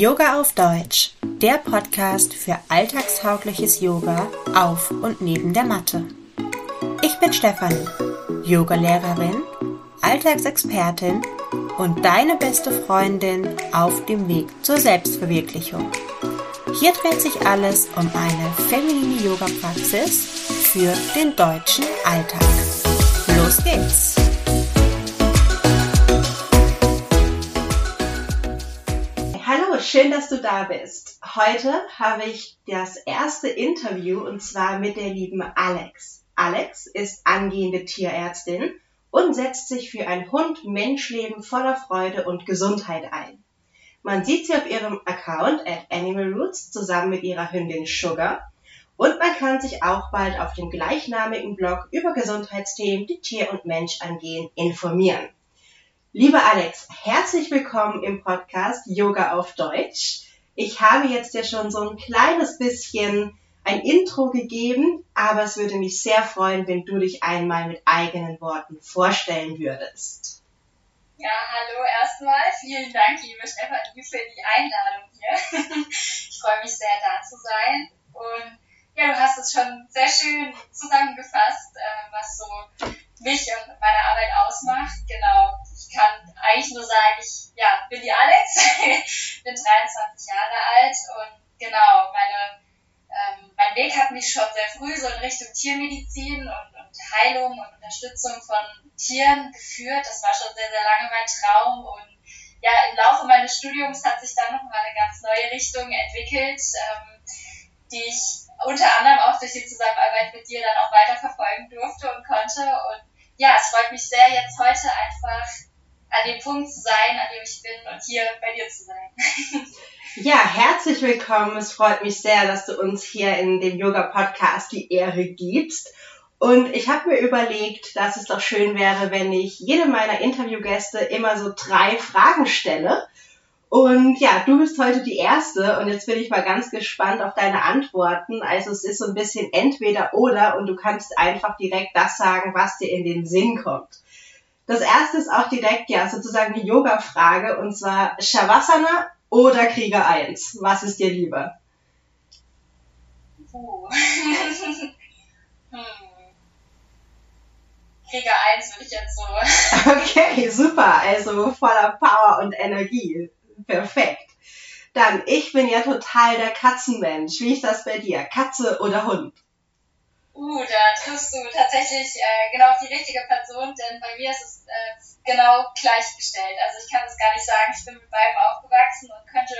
Yoga auf Deutsch, der Podcast für alltagstaugliches Yoga auf und neben der Matte. Ich bin Stefanie, Yogalehrerin, Alltagsexpertin und deine beste Freundin auf dem Weg zur Selbstverwirklichung. Hier dreht sich alles um eine feminine Yoga-Praxis für den deutschen Alltag. Los geht's! Schön, dass du da bist. Heute habe ich das erste Interview und zwar mit der lieben Alex. Alex ist angehende Tierärztin und setzt sich für ein Hund-Mensch-Leben voller Freude und Gesundheit ein. Man sieht sie auf ihrem Account at Animal Roots zusammen mit ihrer Hündin Sugar und man kann sich auch bald auf dem gleichnamigen Blog über Gesundheitsthemen, die Tier und Mensch angehen, informieren. Lieber Alex, herzlich willkommen im Podcast Yoga auf Deutsch. Ich habe jetzt ja schon so ein kleines bisschen ein Intro gegeben, aber es würde mich sehr freuen, wenn du dich einmal mit eigenen Worten vorstellen würdest. Ja, hallo erstmal. Vielen Dank, liebe Stefanie, für die Einladung hier. ich freue mich sehr, da zu sein. Und ja, du hast es schon sehr schön zusammengefasst, äh, was so mich und meine Arbeit ausmacht. Genau ich kann eigentlich nur sagen, ich ja, bin die Alex, bin 23 Jahre alt und genau, meine, ähm, mein Weg hat mich schon sehr früh so in Richtung Tiermedizin und, und Heilung und Unterstützung von Tieren geführt. Das war schon sehr, sehr lange mein Traum und ja, im Laufe meines Studiums hat sich dann nochmal eine ganz neue Richtung entwickelt, ähm, die ich unter anderem auch durch die Zusammenarbeit mit dir dann auch weiterverfolgen durfte und konnte. Und ja, es freut mich sehr, jetzt heute einfach an dem Punkt zu sein, an dem ich bin und hier bei dir zu sein. Ja, herzlich willkommen. Es freut mich sehr, dass du uns hier in dem Yoga-Podcast die Ehre gibst. Und ich habe mir überlegt, dass es doch schön wäre, wenn ich jedem meiner Interviewgäste immer so drei Fragen stelle. Und ja, du bist heute die Erste und jetzt bin ich mal ganz gespannt auf deine Antworten. Also es ist so ein bisschen entweder oder und du kannst einfach direkt das sagen, was dir in den Sinn kommt. Das erste ist auch direkt ja sozusagen die Yoga-Frage und zwar Shavasana oder Krieger 1. Was ist dir lieber? Puh. hm. Krieger 1 würde ich jetzt so. Okay, super. Also voller Power und Energie. Perfekt. Dann, ich bin ja total der Katzenmensch. Wie ist das bei dir? Katze oder Hund? Uh, da triffst du tatsächlich äh, genau auf die richtige Person, denn bei mir ist es äh, genau gleichgestellt. Also ich kann es gar nicht sagen, ich bin mit beiden aufgewachsen und könnte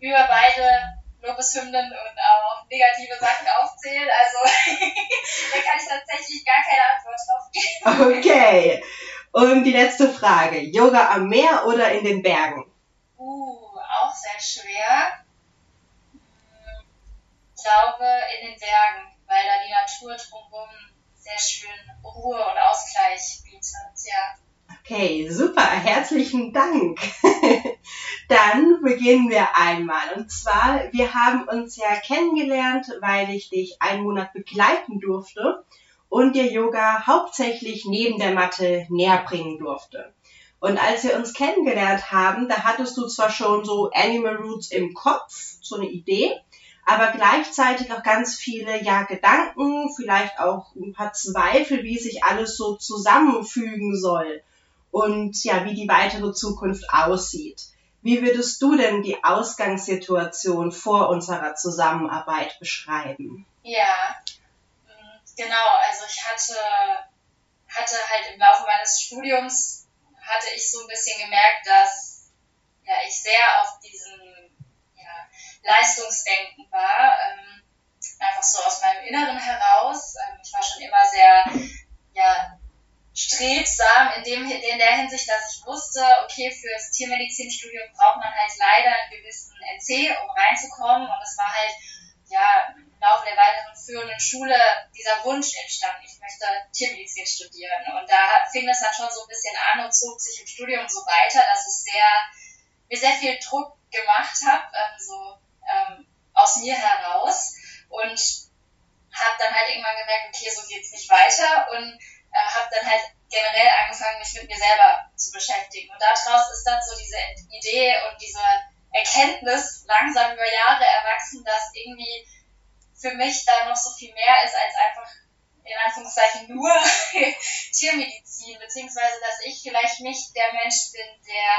über beide Lobeshymnen und auch negative Sachen aufzählen. Also da kann ich tatsächlich gar keine Antwort drauf geben. Okay. Und die letzte Frage. Yoga am Meer oder in den Bergen? Uh, auch sehr schwer. Ich glaube in den Bergen weil da die Natur drumherum sehr schön Ruhe und Ausgleich bietet. Ja. Okay, super, herzlichen Dank. Dann beginnen wir einmal. Und zwar, wir haben uns ja kennengelernt, weil ich dich einen Monat begleiten durfte und dir Yoga hauptsächlich neben der Matte näher bringen durfte. Und als wir uns kennengelernt haben, da hattest du zwar schon so Animal Roots im Kopf, so eine Idee, aber gleichzeitig auch ganz viele ja Gedanken, vielleicht auch ein paar Zweifel, wie sich alles so zusammenfügen soll und ja, wie die weitere Zukunft aussieht. Wie würdest du denn die Ausgangssituation vor unserer Zusammenarbeit beschreiben? Ja, genau. Also ich hatte, hatte halt im Laufe meines Studiums hatte ich so ein bisschen gemerkt, dass ja, ich sehr auf diesen Leistungsdenken war. Ähm, einfach so aus meinem Inneren heraus. Ähm, ich war schon immer sehr ja, strebsam in, dem, in der Hinsicht, dass ich wusste, okay, fürs Tiermedizinstudium braucht man halt leider einen gewissen NC, um reinzukommen. Und es war halt ja, Laufe der weiteren führenden Schule dieser Wunsch entstanden, ich möchte Tiermedizin studieren. Und da fing das dann schon so ein bisschen an und zog sich im Studium so weiter, dass es sehr, mir sehr viel Druck gemacht habe, ähm, so ähm, aus mir heraus und habe dann halt irgendwann gemerkt, okay, so geht's nicht weiter und äh, habe dann halt generell angefangen, mich mit mir selber zu beschäftigen. Und daraus ist dann so diese Idee und diese Erkenntnis langsam über Jahre erwachsen, dass irgendwie für mich da noch so viel mehr ist als einfach in Anführungszeichen nur Tiermedizin, beziehungsweise dass ich vielleicht nicht der Mensch bin, der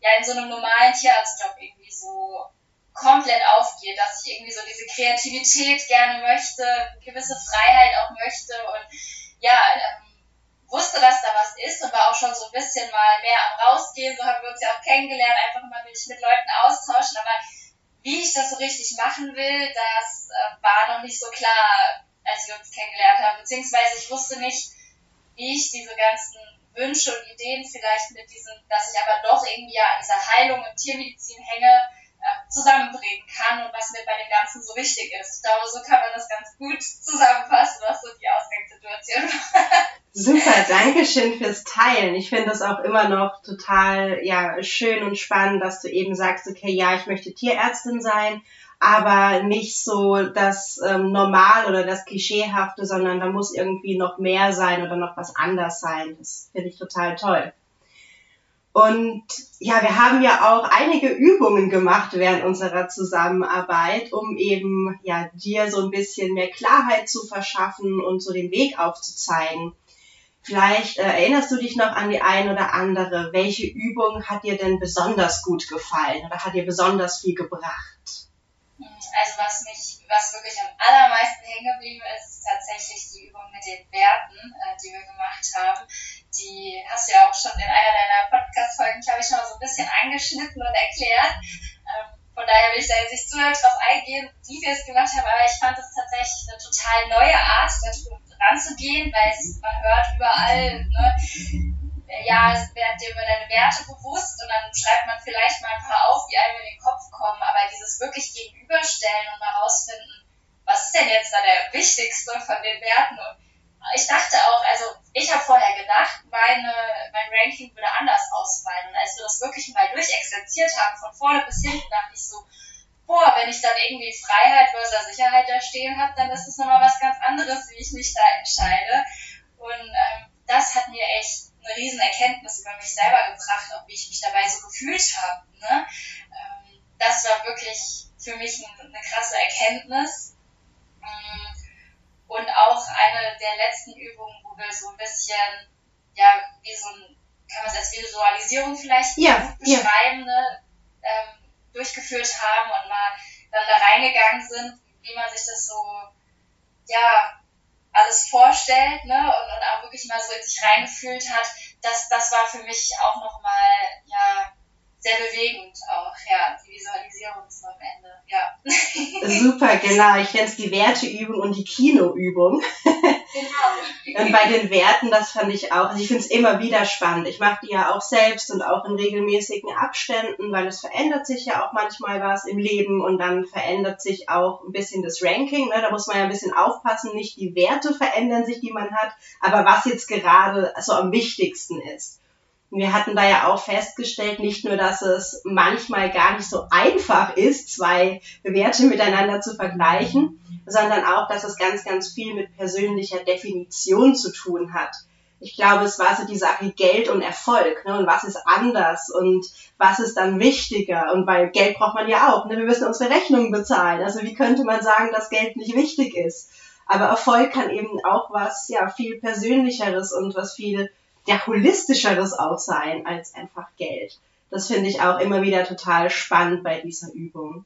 ja in so einem normalen Tierarztjob irgendwie so komplett aufgeht, dass ich irgendwie so diese Kreativität gerne möchte, gewisse Freiheit auch möchte und ja, ähm, wusste, dass da was ist und war auch schon so ein bisschen mal mehr am Rausgehen, so haben wir uns ja auch kennengelernt, einfach mal mich mit Leuten austauschen, aber wie ich das so richtig machen will, das äh, war noch nicht so klar, als wir uns kennengelernt haben, beziehungsweise ich wusste nicht, wie ich diese ganzen Wünsche und Ideen vielleicht mit diesem, dass ich aber doch irgendwie ja an dieser Heilung und Tiermedizin hänge, äh, zusammenbringen kann und was mir bei dem Ganzen so wichtig ist. Ich glaube, so kann man das ganz gut zusammenfassen, was so die Ausgangssituation war. Super, danke schön fürs Teilen. Ich finde das auch immer noch total ja, schön und spannend, dass du eben sagst, okay, ja, ich möchte Tierärztin sein, aber nicht so das ähm, Normal oder das Klischeehafte, sondern da muss irgendwie noch mehr sein oder noch was anders sein. Das finde ich total toll. Und ja, wir haben ja auch einige Übungen gemacht während unserer Zusammenarbeit, um eben ja dir so ein bisschen mehr Klarheit zu verschaffen und so den Weg aufzuzeigen. Vielleicht äh, erinnerst du dich noch an die ein oder andere. Welche Übung hat dir denn besonders gut gefallen oder hat dir besonders viel gebracht? Also was mich, was wirklich am allermeisten hängen geblieben ist, ist tatsächlich die Übung mit den Werten, äh, die wir gemacht haben. Die hast du ja auch schon in einer deiner Podcast-Folgen, glaube ich, schon mal so ein bisschen angeschnitten und erklärt. Ähm, von daher will ich da jetzt nicht zu darauf eingehen, wie wir es gemacht haben, aber ich fand es tatsächlich eine total neue Art, da ranzugehen, weil es, man hört überall, ne, ja, es werden dir immer deine Werte bewusst und dann schreibt man vielleicht mal ein paar auf, die einem in den Kopf kommen, aber dieses wirklich gegenüberstellen und mal rausfinden, was ist denn jetzt da der wichtigste von den Werten und ich dachte auch, also ich habe vorher gedacht, meine, mein Ranking würde anders ausfallen. Und als wir das wirklich mal durchexerziert haben, von vorne bis hinten, dachte ich so, boah, wenn ich dann irgendwie Freiheit versus Sicherheit da stehen habe, dann ist das nochmal was ganz anderes, wie ich mich da entscheide. Und ähm, das hat mir echt eine riesen Erkenntnis über mich selber gebracht, auch wie ich mich dabei so gefühlt habe. Ne? Ähm, das war wirklich für mich eine, eine krasse Erkenntnis. Ähm, und auch eine der letzten Übungen, wo wir so ein bisschen, ja, wie so ein, kann man es als Visualisierung vielleicht ja, beschreiben, ja. Ne, ähm, durchgeführt haben und mal dann da reingegangen sind, wie man sich das so, ja, alles vorstellt, ne, und, und auch wirklich mal so in sich reingefühlt hat, das, das war für mich auch nochmal, ja, sehr bewegend auch, ja, die Visualisierung so am Ende, ja. Super, genau. Ich nenne es die Werteübung und die Kinoübung. Genau. und bei den Werten, das fand ich auch, also ich finde es immer wieder spannend. Ich mache die ja auch selbst und auch in regelmäßigen Abständen, weil es verändert sich ja auch manchmal was im Leben und dann verändert sich auch ein bisschen das Ranking. Ne? Da muss man ja ein bisschen aufpassen, nicht die Werte verändern sich, die man hat, aber was jetzt gerade so am wichtigsten ist wir hatten da ja auch festgestellt, nicht nur, dass es manchmal gar nicht so einfach ist, zwei Werte miteinander zu vergleichen, sondern auch, dass es ganz, ganz viel mit persönlicher Definition zu tun hat. Ich glaube, es war so die Sache Geld und Erfolg, ne? Und was ist anders und was ist dann wichtiger? Und weil Geld braucht man ja auch, ne? Wir müssen unsere Rechnungen bezahlen. Also wie könnte man sagen, dass Geld nicht wichtig ist? Aber Erfolg kann eben auch was, ja, viel persönlicheres und was viel ja, holistischeres auch sein als einfach Geld. Das finde ich auch immer wieder total spannend bei dieser Übung.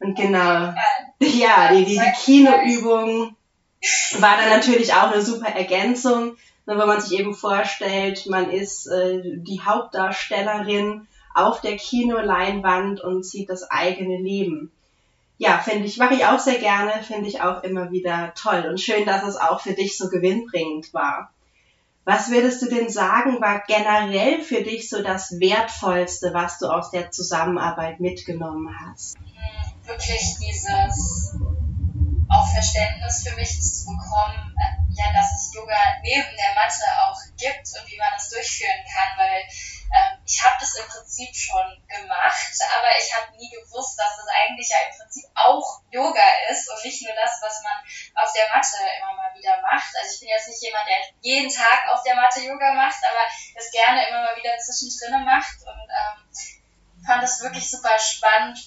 Und genau, ja, die, die, Kinoübung war dann natürlich auch eine super Ergänzung, wenn man sich eben vorstellt, man ist äh, die Hauptdarstellerin auf der Kinoleinwand und sieht das eigene Leben. Ja, finde ich, mache ich auch sehr gerne, finde ich auch immer wieder toll und schön, dass es auch für dich so gewinnbringend war. Was würdest du denn sagen, war generell für dich so das Wertvollste, was du aus der Zusammenarbeit mitgenommen hast? Wirklich dieses auch Verständnis für mich zu bekommen, äh, ja, dass es Yoga neben der Matte auch gibt und wie man es durchführen kann, weil ähm, ich habe das im Prinzip schon gemacht, aber ich habe nie gewusst, dass das eigentlich ja jeden Tag auf der Matte Yoga macht, aber es gerne immer mal wieder zwischendrin macht. Und ähm, fand es wirklich super spannend,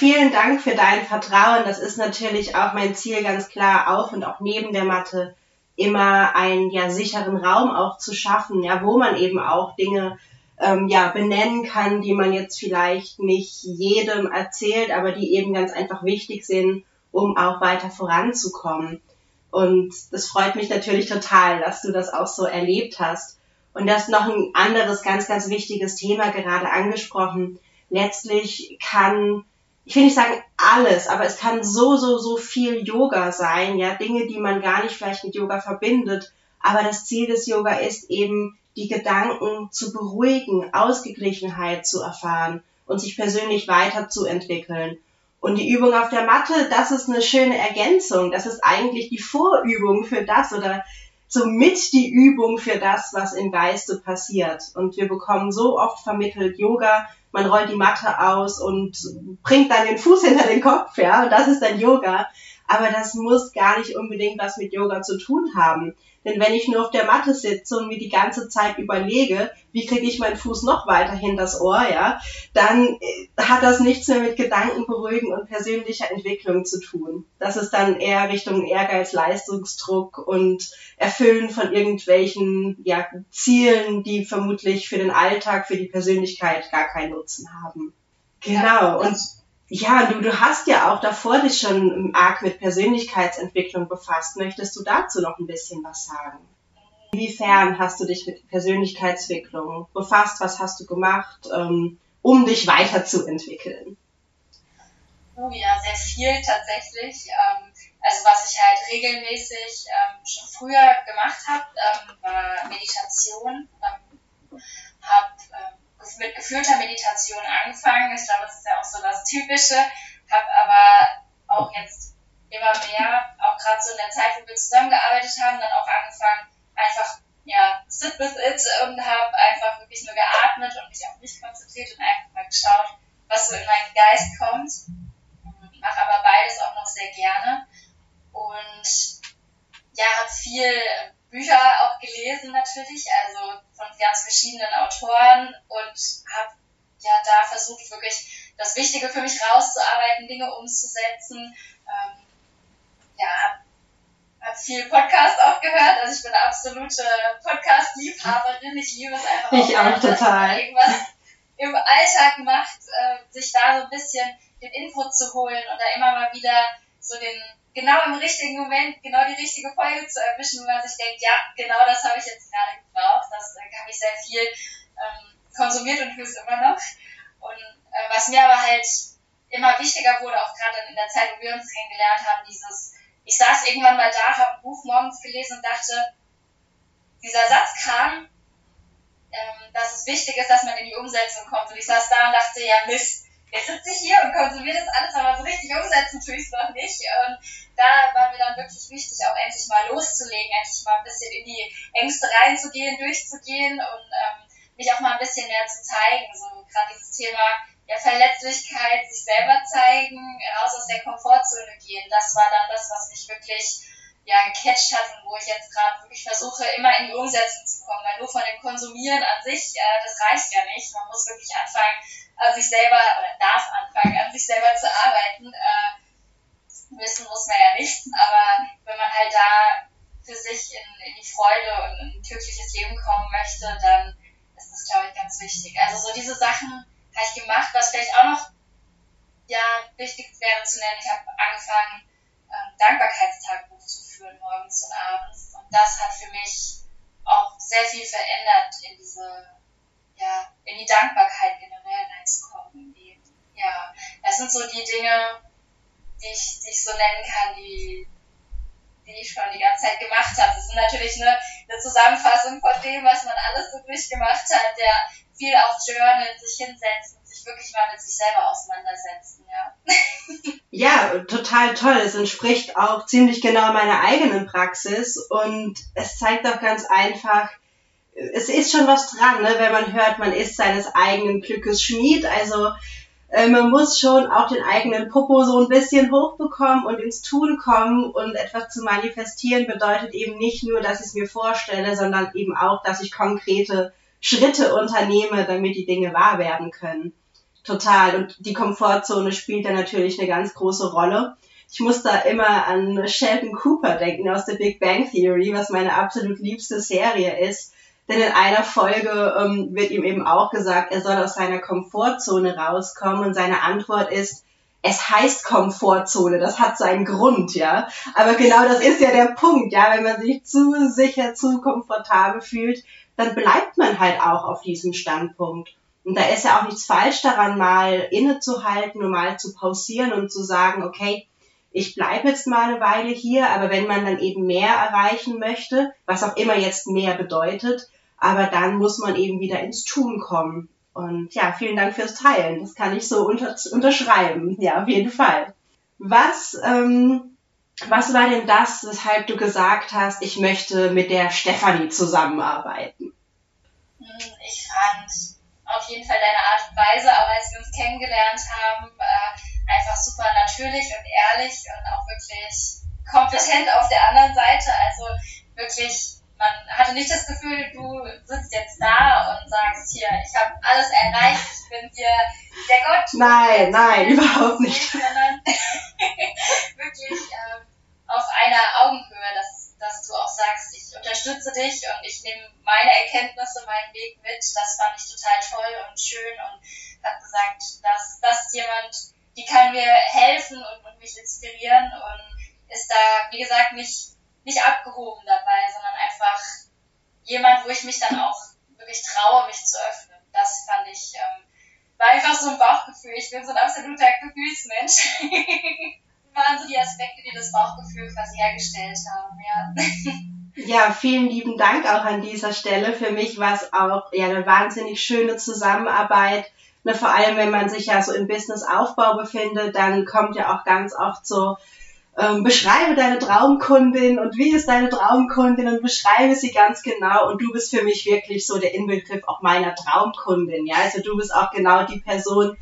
vielen Dank für dein Vertrauen. Das ist natürlich auch mein Ziel ganz klar auf und auch neben der Matte immer einen ja sicheren Raum auch zu schaffen, ja, wo man eben auch Dinge ähm, ja benennen kann, die man jetzt vielleicht nicht jedem erzählt, aber die eben ganz einfach wichtig sind, um auch weiter voranzukommen. Und das freut mich natürlich total, dass du das auch so erlebt hast. Und das noch ein anderes ganz, ganz wichtiges Thema gerade angesprochen. Letztlich kann, ich will nicht sagen alles, aber es kann so, so, so viel Yoga sein, ja, Dinge, die man gar nicht vielleicht mit Yoga verbindet. Aber das Ziel des Yoga ist eben, die Gedanken zu beruhigen, Ausgeglichenheit zu erfahren und sich persönlich weiterzuentwickeln. Und die Übung auf der Matte, das ist eine schöne Ergänzung. Das ist eigentlich die Vorübung für das oder somit die Übung für das, was im Geiste passiert. Und wir bekommen so oft vermittelt Yoga, man rollt die Matte aus und bringt dann den Fuß hinter den Kopf, ja, und das ist dann Yoga. Aber das muss gar nicht unbedingt was mit Yoga zu tun haben. Denn wenn ich nur auf der Matte sitze und mir die ganze Zeit überlege, wie kriege ich meinen Fuß noch weiter hin das Ohr, ja, dann äh, hat das nichts mehr mit Gedanken beruhigen und persönlicher Entwicklung zu tun. Das ist dann eher Richtung Ehrgeiz, Leistungsdruck und Erfüllen von irgendwelchen ja, Zielen, die vermutlich für den Alltag, für die Persönlichkeit gar keinen Nutzen haben. Genau. Und ja, du, du hast ja auch davor dich schon arg mit Persönlichkeitsentwicklung befasst. Möchtest du dazu noch ein bisschen was sagen? Inwiefern hast du dich mit Persönlichkeitsentwicklung befasst? Was hast du gemacht, ähm, um dich weiterzuentwickeln? Oh ja, sehr viel tatsächlich. Ähm, also was ich halt regelmäßig ähm, schon früher gemacht habe, war Meditation. habe mit geführter Meditation angefangen. Ich glaube, das ist ja auch so das Typische. Habe aber auch jetzt immer mehr, auch gerade so in der Zeit, wo wir zusammengearbeitet haben, dann auch angefangen, einfach ja, sit with it und habe einfach wirklich nur geatmet und mich auf mich konzentriert und einfach mal geschaut, was so in meinen Geist kommt. Mache aber beides auch noch sehr gerne und ja, habe viel Bücher auch gelesen natürlich, also von ganz verschiedenen Autoren und habe ja da versucht wirklich das Wichtige für mich rauszuarbeiten, Dinge umzusetzen. Ähm, ja, habe hab viel Podcast auch gehört, also ich bin eine absolute Podcast-Liebhaberin. Ich liebe es einfach. Ich auch, auch total. Irgendwas im Alltag macht, äh, sich da so ein bisschen den Input zu holen und da immer mal wieder so den genau im richtigen Moment genau die richtige Folge zu erwischen, wo man sich denkt, ja, genau das habe ich jetzt gerade gebraucht. Das äh, habe ich sehr viel ähm, konsumiert und tue es immer noch. Und äh, was mir aber halt immer wichtiger wurde, auch gerade in der Zeit, wo wir uns kennengelernt haben, dieses, ich saß irgendwann mal da, habe ein Buch morgens gelesen und dachte, dieser Satz kam, ähm, dass es wichtig ist, dass man in die Umsetzung kommt. Und ich saß da und dachte, ja Mist, jetzt sitze ich hier und konsumiere das alles, aber so richtig umsetzen tue ich es noch nicht. Und da war mir dann wirklich wichtig, auch endlich mal loszulegen, endlich mal ein bisschen in die Ängste reinzugehen, durchzugehen und ähm, mich auch mal ein bisschen mehr zu zeigen. So gerade dieses Thema ja, Verletzlichkeit, sich selber zeigen, raus aus der Komfortzone gehen. Das war dann das, was mich wirklich ja, gecatcht hat und wo ich jetzt gerade wirklich versuche, immer in die Umsetzung zu kommen. Weil nur von dem Konsumieren an sich, äh, das reicht ja nicht. Man muss wirklich anfangen, an sich selber, oder darf anfangen, an sich selber zu arbeiten. Äh, wissen muss man ja nicht, aber wenn man halt da für sich in, in die Freude und in ein glückliches Leben kommen möchte, dann ist das, glaube ich, ganz wichtig. Also so diese Sachen habe ich gemacht, was vielleicht auch noch ja, wichtig wäre zu nennen. Ich habe angefangen, ähm, Dankbarkeitstagebuch zu führen, morgens und abends. Und das hat für mich auch sehr viel verändert in diese ja, in die Dankbarkeit generell reinzukommen. Ja, das sind so die Dinge, die ich, die ich so nennen kann, die, die ich schon die ganze Zeit gemacht habe. Das ist natürlich eine, eine Zusammenfassung von dem, was man alles so durchgemacht hat, der viel auf Journal, sich hinsetzen, sich wirklich mal mit sich selber auseinandersetzen, ja. ja, total toll. Es entspricht auch ziemlich genau meiner eigenen Praxis und es zeigt auch ganz einfach, es ist schon was dran, ne, wenn man hört, man ist seines eigenen Glückes Schmied. Also äh, man muss schon auch den eigenen Popo so ein bisschen hochbekommen und ins Tun kommen und etwas zu manifestieren bedeutet eben nicht nur, dass ich es mir vorstelle, sondern eben auch, dass ich konkrete Schritte unternehme, damit die Dinge wahr werden können. Total. Und die Komfortzone spielt da natürlich eine ganz große Rolle. Ich muss da immer an Sheldon Cooper denken aus der Big Bang Theory, was meine absolut liebste Serie ist denn in einer Folge ähm, wird ihm eben auch gesagt, er soll aus seiner Komfortzone rauskommen und seine Antwort ist, es heißt Komfortzone, das hat seinen Grund, ja. Aber genau das ist ja der Punkt, ja. Wenn man sich zu sicher, zu komfortabel fühlt, dann bleibt man halt auch auf diesem Standpunkt. Und da ist ja auch nichts falsch daran, mal innezuhalten und mal zu pausieren und zu sagen, okay, ich bleibe jetzt mal eine Weile hier, aber wenn man dann eben mehr erreichen möchte, was auch immer jetzt mehr bedeutet, aber dann muss man eben wieder ins Tun kommen. Und ja, vielen Dank fürs Teilen. Das kann ich so unter, unterschreiben. Ja, auf jeden Fall. Was, ähm, was war denn das, weshalb du gesagt hast, ich möchte mit der Stefanie zusammenarbeiten? Hm, ich fand auf jeden Fall deine Art und Weise, auch als wir uns kennengelernt haben, äh, einfach super natürlich und ehrlich und auch wirklich kompetent auf der anderen Seite. Also wirklich man hatte nicht das Gefühl, du sitzt jetzt da und sagst hier, ich habe alles erreicht, ich bin hier der Gott. Nein, nein, überhaupt nicht. Sondern wirklich ähm, auf einer Augenhöhe, dass, dass du auch sagst, ich unterstütze dich und ich nehme meine Erkenntnisse, meinen Weg mit. Das fand ich total toll und schön und habe gesagt, dass das jemand, die kann mir helfen und, und mich inspirieren und ist da, wie gesagt, nicht nicht abgehoben dabei, sondern einfach jemand, wo ich mich dann auch wirklich traue, mich zu öffnen. Das fand ich, ähm, war einfach so ein Bauchgefühl. Ich bin so ein absoluter Gefühlsmensch. waren so die Aspekte, die das Bauchgefühl quasi hergestellt haben, ja. Ja, vielen lieben Dank auch an dieser Stelle. Für mich war es auch ja, eine wahnsinnig schöne Zusammenarbeit. Ne, vor allem, wenn man sich ja so im Businessaufbau befindet, dann kommt ja auch ganz oft so ähm, beschreibe deine Traumkundin und wie ist deine Traumkundin und beschreibe sie ganz genau. Und du bist für mich wirklich so der Inbegriff auch meiner Traumkundin, ja, also du bist auch genau die Person,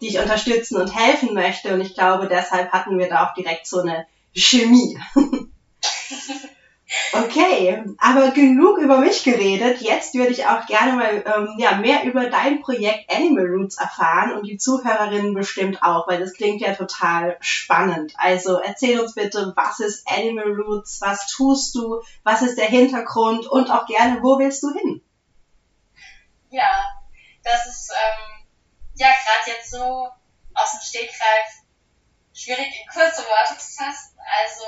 die ich unterstützen und helfen möchte. Und ich glaube, deshalb hatten wir da auch direkt so eine Chemie. Okay, aber genug über mich geredet. Jetzt würde ich auch gerne mal ähm, ja, mehr über dein Projekt Animal Roots erfahren und die Zuhörerinnen bestimmt auch, weil das klingt ja total spannend. Also erzähl uns bitte, was ist Animal Roots, was tust du, was ist der Hintergrund und auch gerne, wo willst du hin? Ja, das ist ähm, ja gerade jetzt so aus dem Stegreif schwierig in kurze Worte zu fassen. Also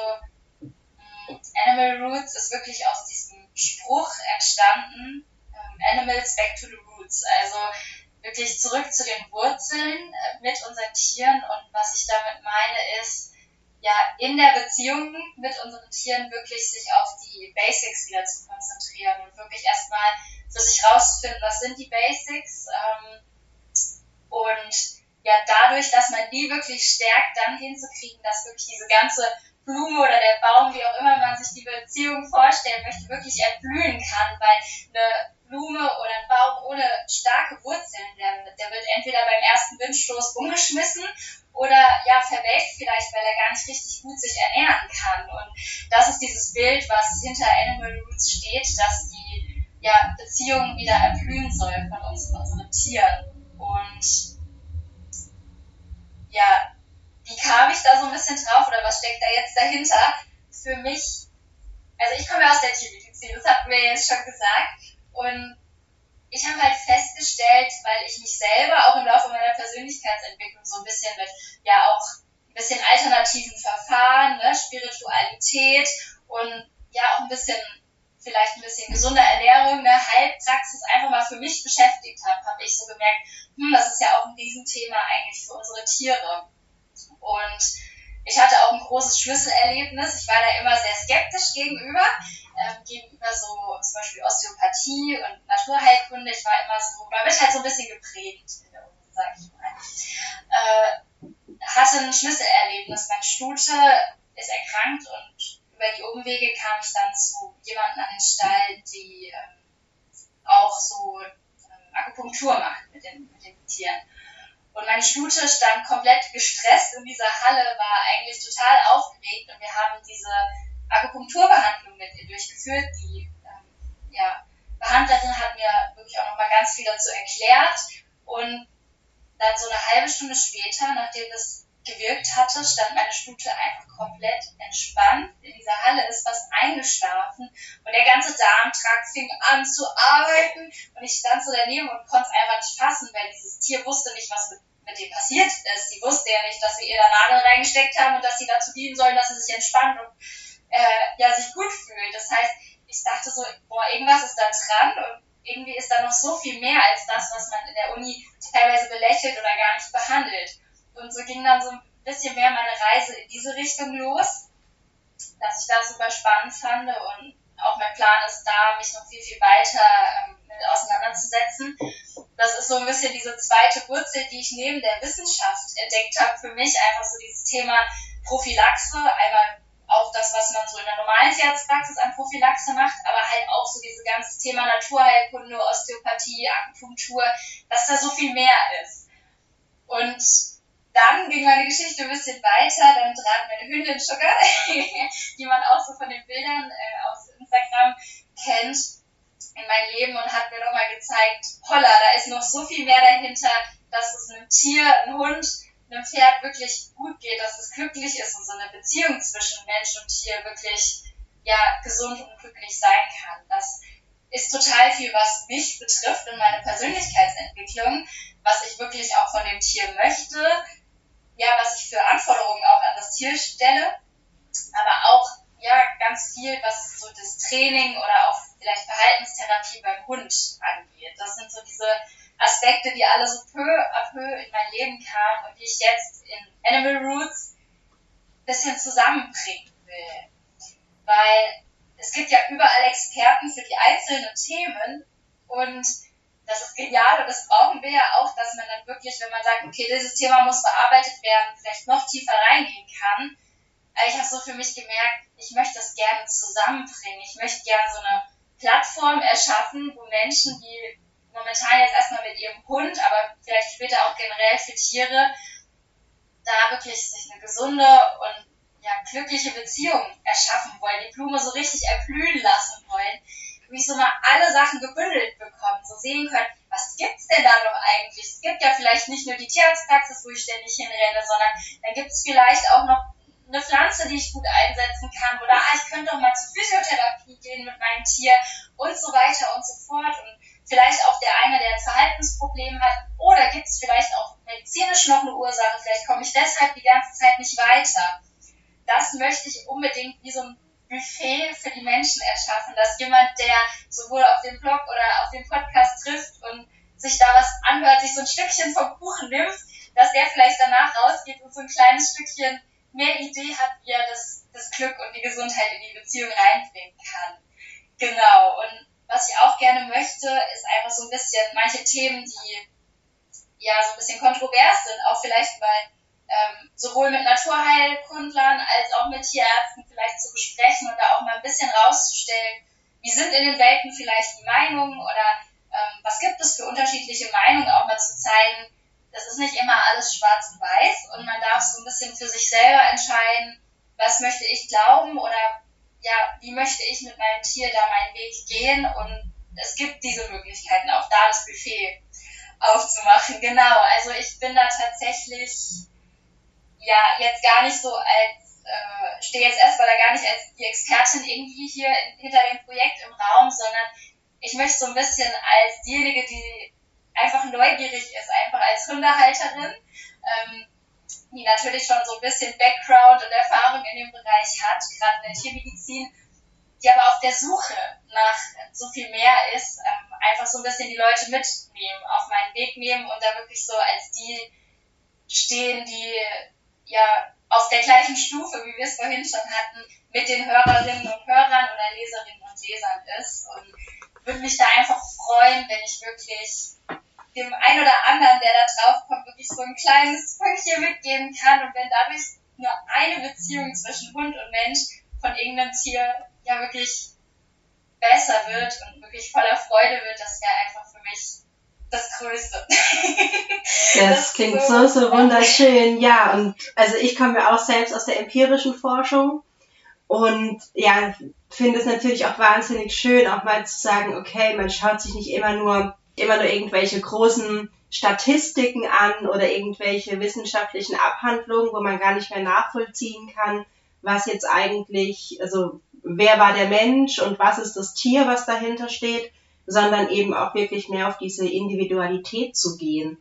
Animal Roots ist wirklich aus diesem Spruch entstanden, ähm, Animals back to the roots, also wirklich zurück zu den Wurzeln äh, mit unseren Tieren. Und was ich damit meine ist, ja, in der Beziehung mit unseren Tieren wirklich sich auf die Basics wieder zu konzentrieren und wirklich erstmal für sich rauszufinden, was sind die Basics ähm, und ja, dadurch, dass man die wirklich stärkt, dann hinzukriegen, dass wirklich diese ganze Blume oder der Baum, wie auch immer man sich die Beziehung vorstellen möchte, wirklich erblühen kann, weil eine Blume oder ein Baum ohne starke Wurzeln, der, der wird entweder beim ersten Windstoß umgeschmissen oder ja, verwelkt vielleicht, weil er gar nicht richtig gut sich ernähren kann. Und das ist dieses Bild, was hinter Animal Roots steht, dass die ja, Beziehung wieder erblühen soll von uns, von unseren Tieren. Und ja, wie kam ich da so ein bisschen drauf oder was steckt da jetzt dahinter? Für mich, also ich komme ja aus der Tiermedizin, das hatten wir jetzt schon gesagt. Und ich habe halt festgestellt, weil ich mich selber auch im Laufe meiner Persönlichkeitsentwicklung so ein bisschen mit, nachdem das gewirkt hatte, stand meine Stute einfach komplett entspannt in dieser Halle, ist fast eingeschlafen und der ganze Darmtrakt fing an zu arbeiten und ich stand so daneben und konnte es einfach nicht fassen, weil dieses Tier wusste nicht, was mit, mit dem passiert ist. Sie wusste ja nicht, dass wir ihr da Nadeln reingesteckt haben und dass sie dazu dienen sollen, dass sie sich entspannt und äh, ja, sich gut fühlt. Das heißt, ich dachte so, boah, irgendwas ist da dran und irgendwie ist da noch so viel mehr als das, was man in der Uni teilweise belächelt oder gar nicht behandelt. Und so ging dann so ein bisschen mehr meine Reise in diese Richtung los, dass ich das super spannend fand und auch mein Plan ist da, mich noch viel, viel weiter ähm, mit auseinanderzusetzen. Das ist so ein bisschen diese zweite Wurzel, die ich neben der Wissenschaft entdeckt habe. Für mich einfach so dieses Thema Prophylaxe, einmal auch das, was man so in der normalen Tierarztpraxis an Prophylaxe macht, aber halt auch so dieses ganze Thema Naturheilkunde, Osteopathie, Akupunktur, dass da so viel mehr ist. Und dann ging meine Geschichte ein bisschen weiter, dann trat meine Hündin Sugar, die man auch so von den Bildern äh, aus Instagram kennt, in mein Leben und hat mir nochmal gezeigt, holla, da ist noch so viel mehr dahinter, dass es einem Tier, einem Hund, einem Pferd wirklich gut geht, dass es glücklich ist und so eine Beziehung zwischen Mensch und Tier wirklich ja, gesund und glücklich sein kann. Das ist total viel, was mich betrifft in meine Persönlichkeitsentwicklung, was ich wirklich auch von dem Tier möchte, ja, was ich für Anforderungen auch an das Tier stelle, aber auch ja ganz viel, was so das Training oder auch vielleicht Verhaltenstherapie beim Hund angeht. Das sind so diese Aspekte, die alle so peu à peu in mein Leben kamen und die ich jetzt in Animal Roots ein bisschen zusammenbringen will. Weil es gibt ja überall Experten für die einzelnen Themen und das ist genial und das brauchen wir ja auch, dass man dann wirklich, wenn man sagt, okay, dieses Thema muss bearbeitet werden, vielleicht noch tiefer reingehen kann. Aber ich habe so für mich gemerkt, ich möchte das gerne zusammenbringen. Ich möchte gerne so eine Plattform erschaffen, wo Menschen, die momentan jetzt erstmal mit ihrem Hund, aber vielleicht später auch generell für Tiere, da wirklich sich eine gesunde und ja, glückliche Beziehung erschaffen wollen, die Blume so richtig erblühen lassen wollen wie so mal alle Sachen gebündelt bekommen, so sehen können, was gibt's denn da doch eigentlich? Es gibt ja vielleicht nicht nur die Tierarztpraxis, wo ich ständig hinrenne, sondern dann gibt's vielleicht auch noch eine Pflanze, die ich gut einsetzen kann oder ah, ich könnte doch mal zur Physiotherapie gehen mit meinem Tier und so weiter und so fort und vielleicht auch der eine, der ein Verhaltensproblem hat oder gibt's vielleicht auch medizinisch noch eine Ursache, vielleicht komme ich deshalb die ganze Zeit nicht weiter. Das möchte ich unbedingt wie so ein Buffet für die Menschen erschaffen, dass jemand, der sowohl auf dem Blog oder auf dem Podcast trifft und sich da was anhört, sich so ein Stückchen vom Kuchen nimmt, dass der vielleicht danach rausgeht und so ein kleines Stückchen mehr Idee hat, wie er das, das Glück und die Gesundheit in die Beziehung reinbringen kann. Genau. Und was ich auch gerne möchte, ist einfach so ein bisschen manche Themen, die ja so ein bisschen kontrovers sind, auch vielleicht ähm, sowohl mit Naturheilkundlern als auch mit Tierärzten vielleicht zu besprechen und da auch mal ein bisschen rauszustellen, wie sind in den Welten vielleicht die Meinungen oder ähm, was gibt es für unterschiedliche Meinungen, auch mal zu zeigen, das ist nicht immer alles schwarz und weiß und man darf so ein bisschen für sich selber entscheiden, was möchte ich glauben oder ja, wie möchte ich mit meinem Tier da meinen Weg gehen und es gibt diese Möglichkeiten, auch da das Buffet aufzumachen. Genau, also ich bin da tatsächlich ja jetzt gar nicht so als, äh, stehe jetzt erstmal da gar nicht als die Expertin irgendwie hier hinter dem Projekt im Raum, sondern ich möchte so ein bisschen als diejenige, die einfach neugierig ist, einfach als Hundehalterin, ähm, die natürlich schon so ein bisschen Background und Erfahrung in dem Bereich hat, gerade in der Tiermedizin, die aber auf der Suche nach so viel mehr ist, ähm, einfach so ein bisschen die Leute mitnehmen, auf meinen Weg nehmen und da wirklich so als die stehen, die ja auf der gleichen Stufe, wie wir es vorhin schon hatten, mit den Hörerinnen und Hörern oder Leserinnen und Lesern ist. Und würde mich da einfach freuen, wenn ich wirklich dem einen oder anderen, der da drauf kommt, wirklich so ein kleines Pünktchen mitgeben kann und wenn dadurch nur eine Beziehung zwischen Hund und Mensch von irgendeinem Tier ja wirklich besser wird und wirklich voller Freude wird, das wäre einfach für mich das Größte. Das, das klingt so, so wunderschön. Ja, und also ich komme ja auch selbst aus der empirischen Forschung und ja, finde es natürlich auch wahnsinnig schön, auch mal zu sagen, okay, man schaut sich nicht immer nur, immer nur irgendwelche großen Statistiken an oder irgendwelche wissenschaftlichen Abhandlungen, wo man gar nicht mehr nachvollziehen kann, was jetzt eigentlich, also wer war der Mensch und was ist das Tier, was dahinter steht, sondern eben auch wirklich mehr auf diese Individualität zu gehen.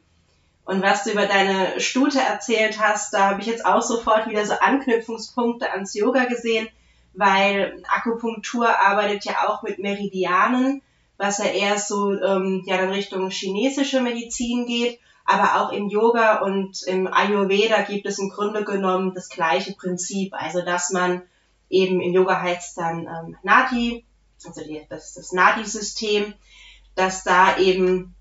Und was du über deine Stute erzählt hast, da habe ich jetzt auch sofort wieder so Anknüpfungspunkte ans Yoga gesehen, weil Akupunktur arbeitet ja auch mit Meridianen, was ja eher so ähm, ja dann Richtung chinesische Medizin geht, aber auch im Yoga und im Ayurveda gibt es im Grunde genommen das gleiche Prinzip, also dass man eben im Yoga heißt dann ähm, Nati, also die, das, das Nadi-System, dass da eben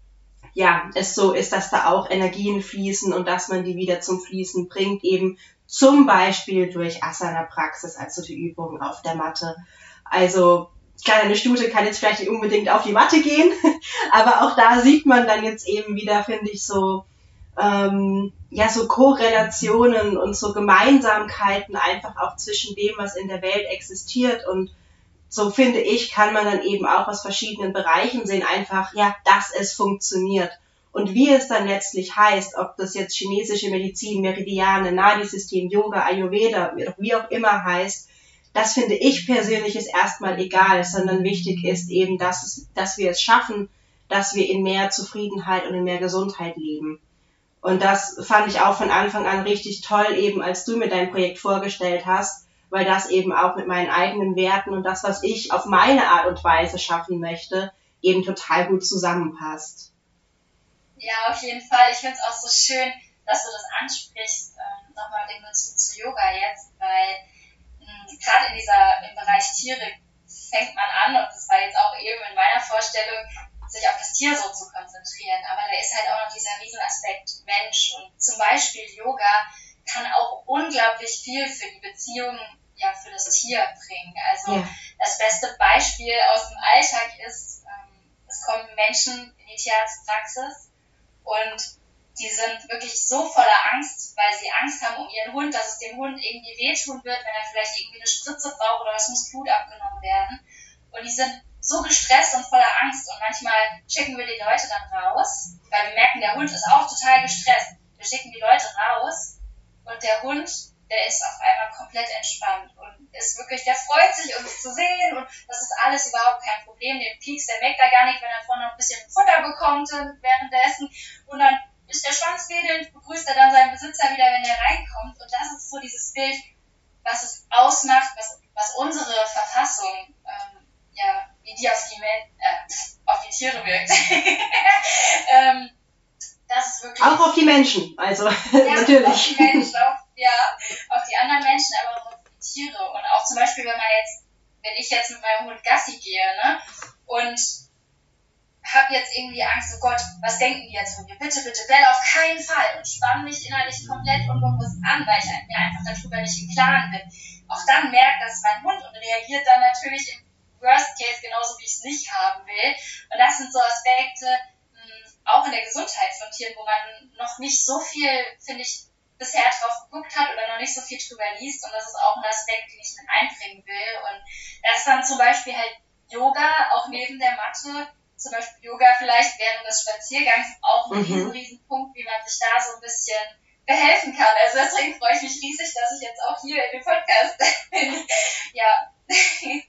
ja, es so ist, dass da auch Energien fließen und dass man die wieder zum Fließen bringt, eben zum Beispiel durch Asana-Praxis, also die Übungen auf der Matte. Also klar, eine Stute kann jetzt vielleicht nicht unbedingt auf die Matte gehen, aber auch da sieht man dann jetzt eben wieder, finde ich, so ähm, ja so Korrelationen und so Gemeinsamkeiten einfach auch zwischen dem, was in der Welt existiert und so finde ich, kann man dann eben auch aus verschiedenen Bereichen sehen, einfach, ja, dass es funktioniert. Und wie es dann letztlich heißt, ob das jetzt chinesische Medizin, Meridiane, Nadi-System, Yoga, Ayurveda, wie auch immer heißt, das finde ich persönlich ist erstmal egal, sondern wichtig ist eben, dass, es, dass wir es schaffen, dass wir in mehr Zufriedenheit und in mehr Gesundheit leben. Und das fand ich auch von Anfang an richtig toll, eben als du mir dein Projekt vorgestellt hast, weil das eben auch mit meinen eigenen Werten und das, was ich auf meine Art und Weise schaffen möchte, eben total gut zusammenpasst. Ja, auf jeden Fall. Ich finde es auch so schön, dass du das ansprichst, ähm, nochmal den Bezug zu Yoga jetzt, weil hm, gerade in dieser, im Bereich Tiere fängt man an, und das war jetzt auch eben in meiner Vorstellung, sich auf das Tier so zu konzentrieren. Aber da ist halt auch noch dieser Riesenaspekt Mensch. Und zum Beispiel Yoga kann auch unglaublich viel für die Beziehung ja, für das Tier bringen. Also ja. das beste Beispiel aus dem Alltag ist, ähm, es kommen Menschen in die Tierarztpraxis und die sind wirklich so voller Angst, weil sie Angst haben um ihren Hund, dass es dem Hund irgendwie wehtun wird, wenn er vielleicht irgendwie eine Spritze braucht oder es muss Blut abgenommen werden. Und die sind so gestresst und voller Angst. Und manchmal schicken wir die Leute dann raus, weil wir merken, der Hund ist auch total gestresst. Wir schicken die Leute raus und der Hund, der ist auf einmal komplett entspannt und ist wirklich, der freut sich, uns zu sehen und das ist alles überhaupt kein Problem. Den Pieks, der merkt da gar nicht, wenn er vorne noch ein bisschen Futter bekommt währenddessen und dann ist der Schwanz wedelnd, begrüßt er dann seinen Besitzer wieder, wenn er reinkommt und das ist so dieses Bild, was es ausmacht, was, was unsere Verfassung ähm, ja, wie die auf die, äh, auf die Tiere wirkt. ähm, das ist wirklich. Auch auf die Menschen, also ja, natürlich. Auf die Menschen, auf, ja, auf die anderen Menschen, aber auch auf die Tiere. Und auch zum Beispiel, wenn man jetzt, wenn ich jetzt mit meinem Hund Gassi gehe, ne, und habe jetzt irgendwie Angst, oh Gott, was denken die jetzt von mir? Bitte, bitte, bell auf keinen Fall und spann mich innerlich komplett unbewusst an, weil ich mir einfach darüber nicht im Klaren bin. Auch dann merkt das mein Hund und reagiert dann natürlich im Worst Case genauso, wie ich es nicht haben will. Und das sind so Aspekte, auch in der Gesundheit von Tieren, wo man noch nicht so viel, finde ich, bisher drauf geguckt hat oder noch nicht so viel drüber liest. Und das ist auch ein Aspekt, den ich mit einbringen will. Und das ist dann zum Beispiel halt Yoga, auch neben der Matte, zum Beispiel Yoga vielleicht während des Spaziergangs auch ein mhm. riesen, riesen Punkt, wie man sich da so ein bisschen behelfen kann. Also deswegen freue ich mich riesig, dass ich jetzt auch hier in dem Podcast bin. ja,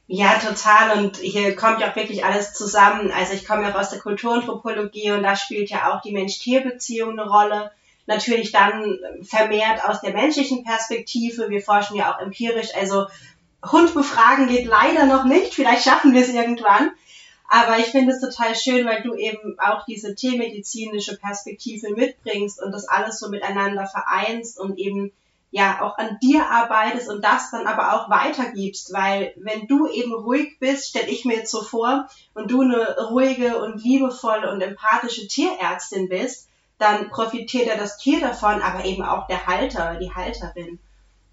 ja, total. Und hier kommt ja auch wirklich alles zusammen. Also ich komme ja auch aus der Kulturanthropologie und da spielt ja auch die Mensch-Tier-Beziehung eine Rolle. Natürlich dann vermehrt aus der menschlichen Perspektive. Wir forschen ja auch empirisch. Also Hund befragen geht leider noch nicht. Vielleicht schaffen wir es irgendwann. Aber ich finde es total schön, weil du eben auch diese tiermedizinische Perspektive mitbringst und das alles so miteinander vereinst und eben ja auch an dir arbeitest und das dann aber auch weitergibst, weil wenn du eben ruhig bist, stelle ich mir jetzt so vor, und du eine ruhige und liebevolle und empathische Tierärztin bist, dann profitiert ja das Tier davon, aber eben auch der Halter, die Halterin.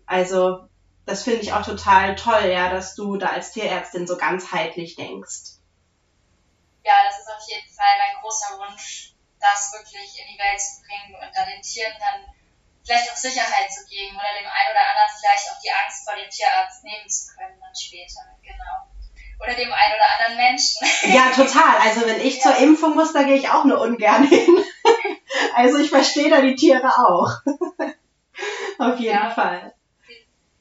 Also das finde ich auch total toll, ja, dass du da als Tierärztin so ganzheitlich denkst. Ja, das ist auf jeden Fall mein großer Wunsch, das wirklich in die Welt zu bringen und da den Tieren dann vielleicht auch Sicherheit zu geben oder dem einen oder anderen vielleicht auch die Angst vor dem Tierarzt nehmen zu können dann später, genau. Oder dem einen oder anderen Menschen. Ja, total. Also wenn ich ja. zur Impfung muss, da gehe ich auch nur ungern hin. Also ich verstehe da die Tiere auch. Auf jeden ja, Fall.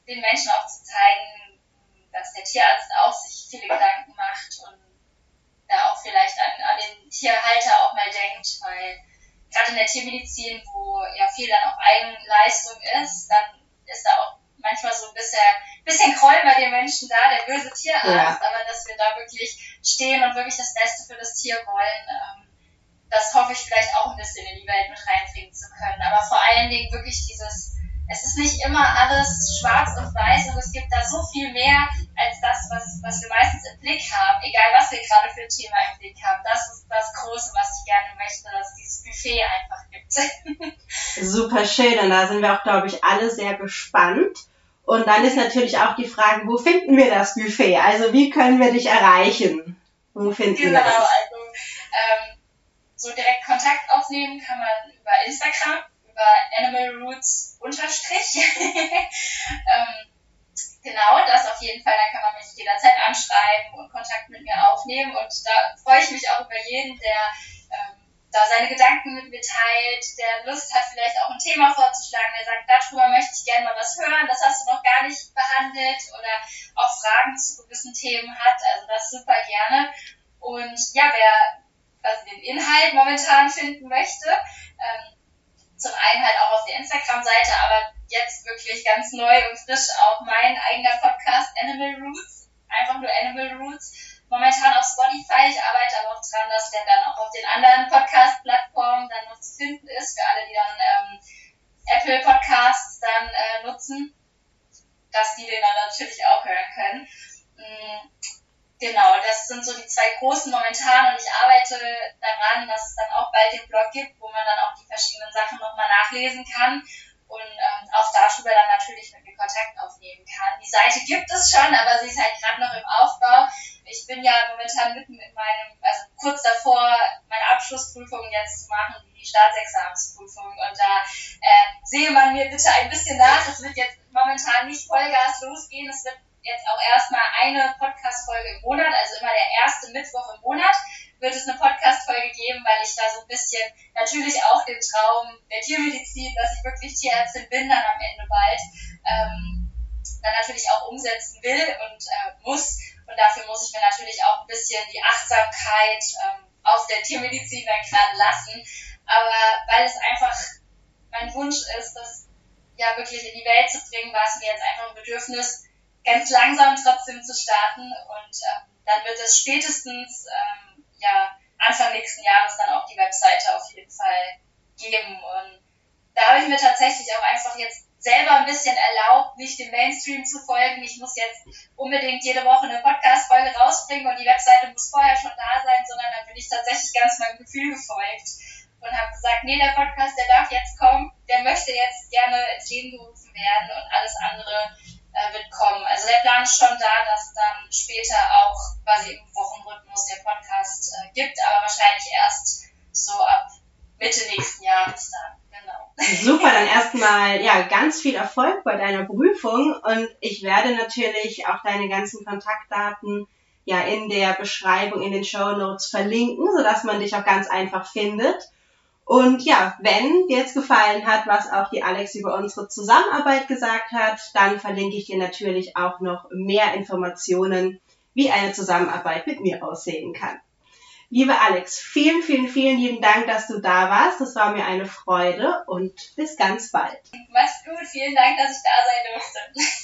Den Menschen auch zu zeigen, dass der Tierarzt auch sich viele Gedanken macht und da auch vielleicht an, an den Tierhalter auch mal denkt, weil gerade in der Tiermedizin, wo ja viel dann auch Eigenleistung ist, dann ist da auch manchmal so ein bisschen, bisschen Groll bei den Menschen da, der böse Tierarzt, ja. aber dass wir da wirklich stehen und wirklich das Beste für das Tier wollen, ähm, das hoffe ich vielleicht auch ein bisschen in die Welt mit reinbringen zu können. Aber vor allen Dingen wirklich dieses, es ist nicht immer alles schwarz und weiß und es gibt da so viel mehr als das, was, was wir meistens im Blick haben, egal was wir gerade für ein Thema im Blick haben. Das ist das Große, was ich gerne möchte, dass es dieses Buffet einfach gibt. Super schön und da sind wir auch, glaube ich, alle sehr gespannt. Und dann ist natürlich auch die Frage, wo finden wir das Buffet? Also wie können wir dich erreichen? Wo finden genau, wir das? Genau, also ähm, so direkt Kontakt aufnehmen kann man über Instagram, über Animal Roots unterstrich. ähm, genau, das auf jeden Fall, da kann man mich jederzeit anschreiben und Kontakt mit mir aufnehmen und da freue ich mich auch über jeden, der ähm, da seine Gedanken mit mir teilt, der Lust hat, vielleicht auch ein Thema vorzuschlagen, der sagt, darüber möchte ich gerne mal was hören, das hast du noch gar nicht behandelt oder auch Fragen zu gewissen Themen hat, also das super gerne. Und ja, wer quasi den Inhalt momentan finden möchte. Ähm, zum einen halt auch auf der Instagram-Seite, aber jetzt wirklich ganz neu und frisch auch mein eigener Podcast Animal Roots, einfach nur Animal Roots. Momentan auf Spotify, ich arbeite aber auch dran, dass der dann auch auf den anderen Podcast-Plattformen dann noch zu finden ist, für alle, die dann ähm, Apple Podcasts dann äh, nutzen, dass die den dann natürlich auch hören können. Mm, Genau, das sind so die zwei großen momentan und ich arbeite daran, dass es dann auch bald den Blog gibt, wo man dann auch die verschiedenen Sachen nochmal nachlesen kann und ähm, auch darüber dann natürlich mit mir Kontakt aufnehmen kann. Die Seite gibt es schon, aber sie ist halt gerade noch im Aufbau. Ich bin ja momentan mitten in meinem, also kurz davor, meine Abschlussprüfung jetzt zu machen, die Staatsexamensprüfung und da äh, sehe man mir bitte ein bisschen nach. Es wird jetzt momentan nicht Vollgas losgehen, es wird jetzt auch erstmal eine Podcast-Folge im Monat, also immer der erste Mittwoch im Monat wird es eine Podcast-Folge geben, weil ich da so ein bisschen natürlich auch den Traum der Tiermedizin, dass ich wirklich Tierärztin bin dann am Ende bald, ähm, dann natürlich auch umsetzen will und äh, muss. Und dafür muss ich mir natürlich auch ein bisschen die Achtsamkeit ähm, auf der Tiermedizin dann gerade lassen. Aber weil es einfach mein Wunsch ist, das ja wirklich in die Welt zu bringen, war es mir jetzt einfach ein Bedürfnis, ganz langsam trotzdem zu starten und ähm, dann wird es spätestens ähm, ja, Anfang nächsten Jahres dann auch die Webseite auf jeden Fall geben. Und da habe ich mir tatsächlich auch einfach jetzt selber ein bisschen erlaubt, nicht dem Mainstream zu folgen. Ich muss jetzt unbedingt jede Woche eine Podcast-Folge rausbringen und die Webseite muss vorher schon da sein, sondern da bin ich tatsächlich ganz meinem Gefühl gefolgt und habe gesagt, nee, der Podcast, der darf jetzt kommen, der möchte jetzt gerne ins Leben gerufen werden und alles andere äh, wird kommen. Also der Plan ist schon da, dass dann später auch quasi im Wochenrhythmus der Podcast äh, gibt, aber wahrscheinlich erst so ab Mitte nächsten Jahres dann. Genau. Super, dann erstmal ja ganz viel Erfolg bei deiner Prüfung und ich werde natürlich auch deine ganzen Kontaktdaten ja in der Beschreibung in den Show Notes verlinken, sodass man dich auch ganz einfach findet. Und ja, wenn dir jetzt gefallen hat, was auch die Alex über unsere Zusammenarbeit gesagt hat, dann verlinke ich dir natürlich auch noch mehr Informationen, wie eine Zusammenarbeit mit mir aussehen kann. Liebe Alex, vielen, vielen, vielen lieben Dank, dass du da warst. Das war mir eine Freude und bis ganz bald. Mach's gut. Vielen Dank, dass ich da sein durfte.